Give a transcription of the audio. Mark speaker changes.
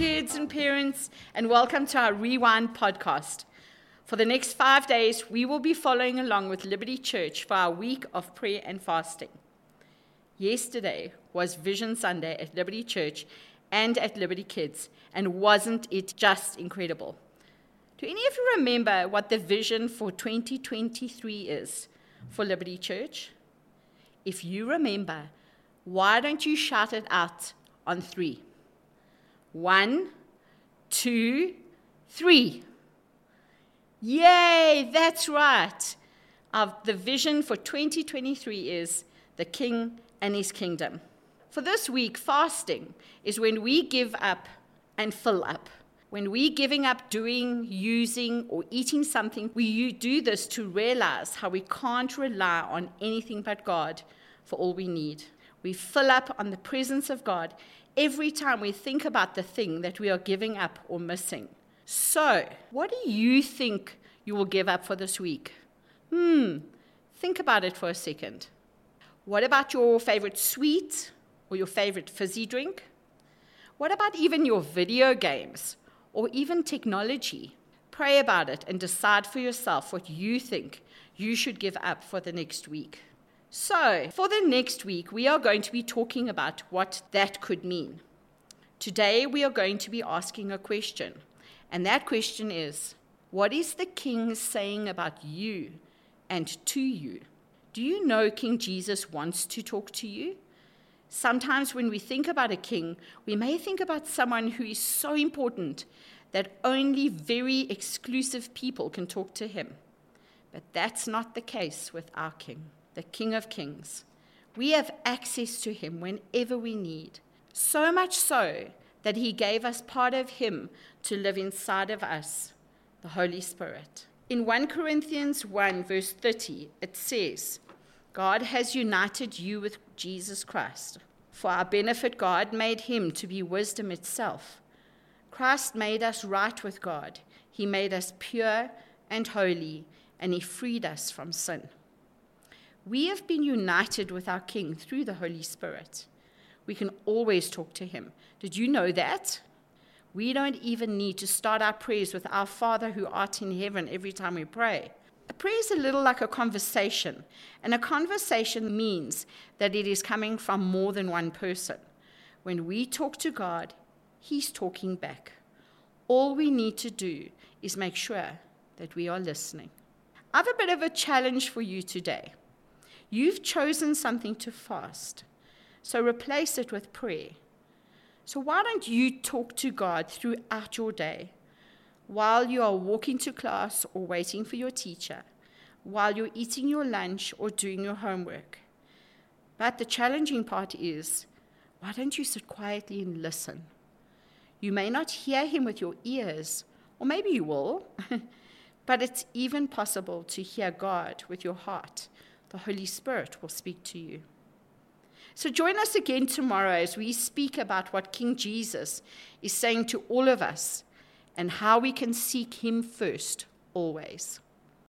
Speaker 1: parents, and welcome to our Rewind podcast. For the next five days, we will be following along with Liberty Church for our week of prayer and fasting. Yesterday was Vision Sunday at Liberty Church and at Liberty Kids, and wasn't it just incredible? Do any of you remember what the vision for 2023 is for Liberty Church? If you remember, why don't you shout it out on three? One, two, three. Yay, that's right. Our, the vision for 2023 is the King and His kingdom. For this week, fasting is when we give up and fill up. When we're giving up doing, using, or eating something, we do this to realize how we can't rely on anything but God for all we need. We fill up on the presence of God every time we think about the thing that we are giving up or missing. So, what do you think you will give up for this week? Hmm, think about it for a second. What about your favorite sweet or your favorite fizzy drink? What about even your video games or even technology. Pray about it and decide for yourself what you think you should give up for the next week. So, for the next week, we are going to be talking about what that could mean. Today, we are going to be asking a question, and that question is What is the King saying about you and to you? Do you know King Jesus wants to talk to you? Sometimes when we think about a king, we may think about someone who is so important that only very exclusive people can talk to him. But that's not the case with our king, the King of Kings. We have access to him whenever we need, so much so that he gave us part of him to live inside of us, the Holy Spirit. In 1 Corinthians 1, verse 30, it says, God has united you with Jesus Christ. For our benefit, God made him to be wisdom itself. Christ made us right with God. He made us pure and holy, and he freed us from sin. We have been united with our King through the Holy Spirit. We can always talk to him. Did you know that? We don't even need to start our prayers with our Father who art in heaven every time we pray. A prayer is a little like a conversation, and a conversation means that it is coming from more than one person. When we talk to God, He's talking back. All we need to do is make sure that we are listening. I have a bit of a challenge for you today. You've chosen something to fast, so replace it with prayer. So, why don't you talk to God throughout your day? while you are walking to class or waiting for your teacher, while you're eating your lunch or doing your homework. But the challenging part is why don't you sit quietly and listen? You may not hear him with your ears, or maybe you will, but it's even possible to hear God with your heart. The Holy Spirit will speak to you. So join us again tomorrow as we speak about what King Jesus is saying to all of us and how we can seek Him first, always.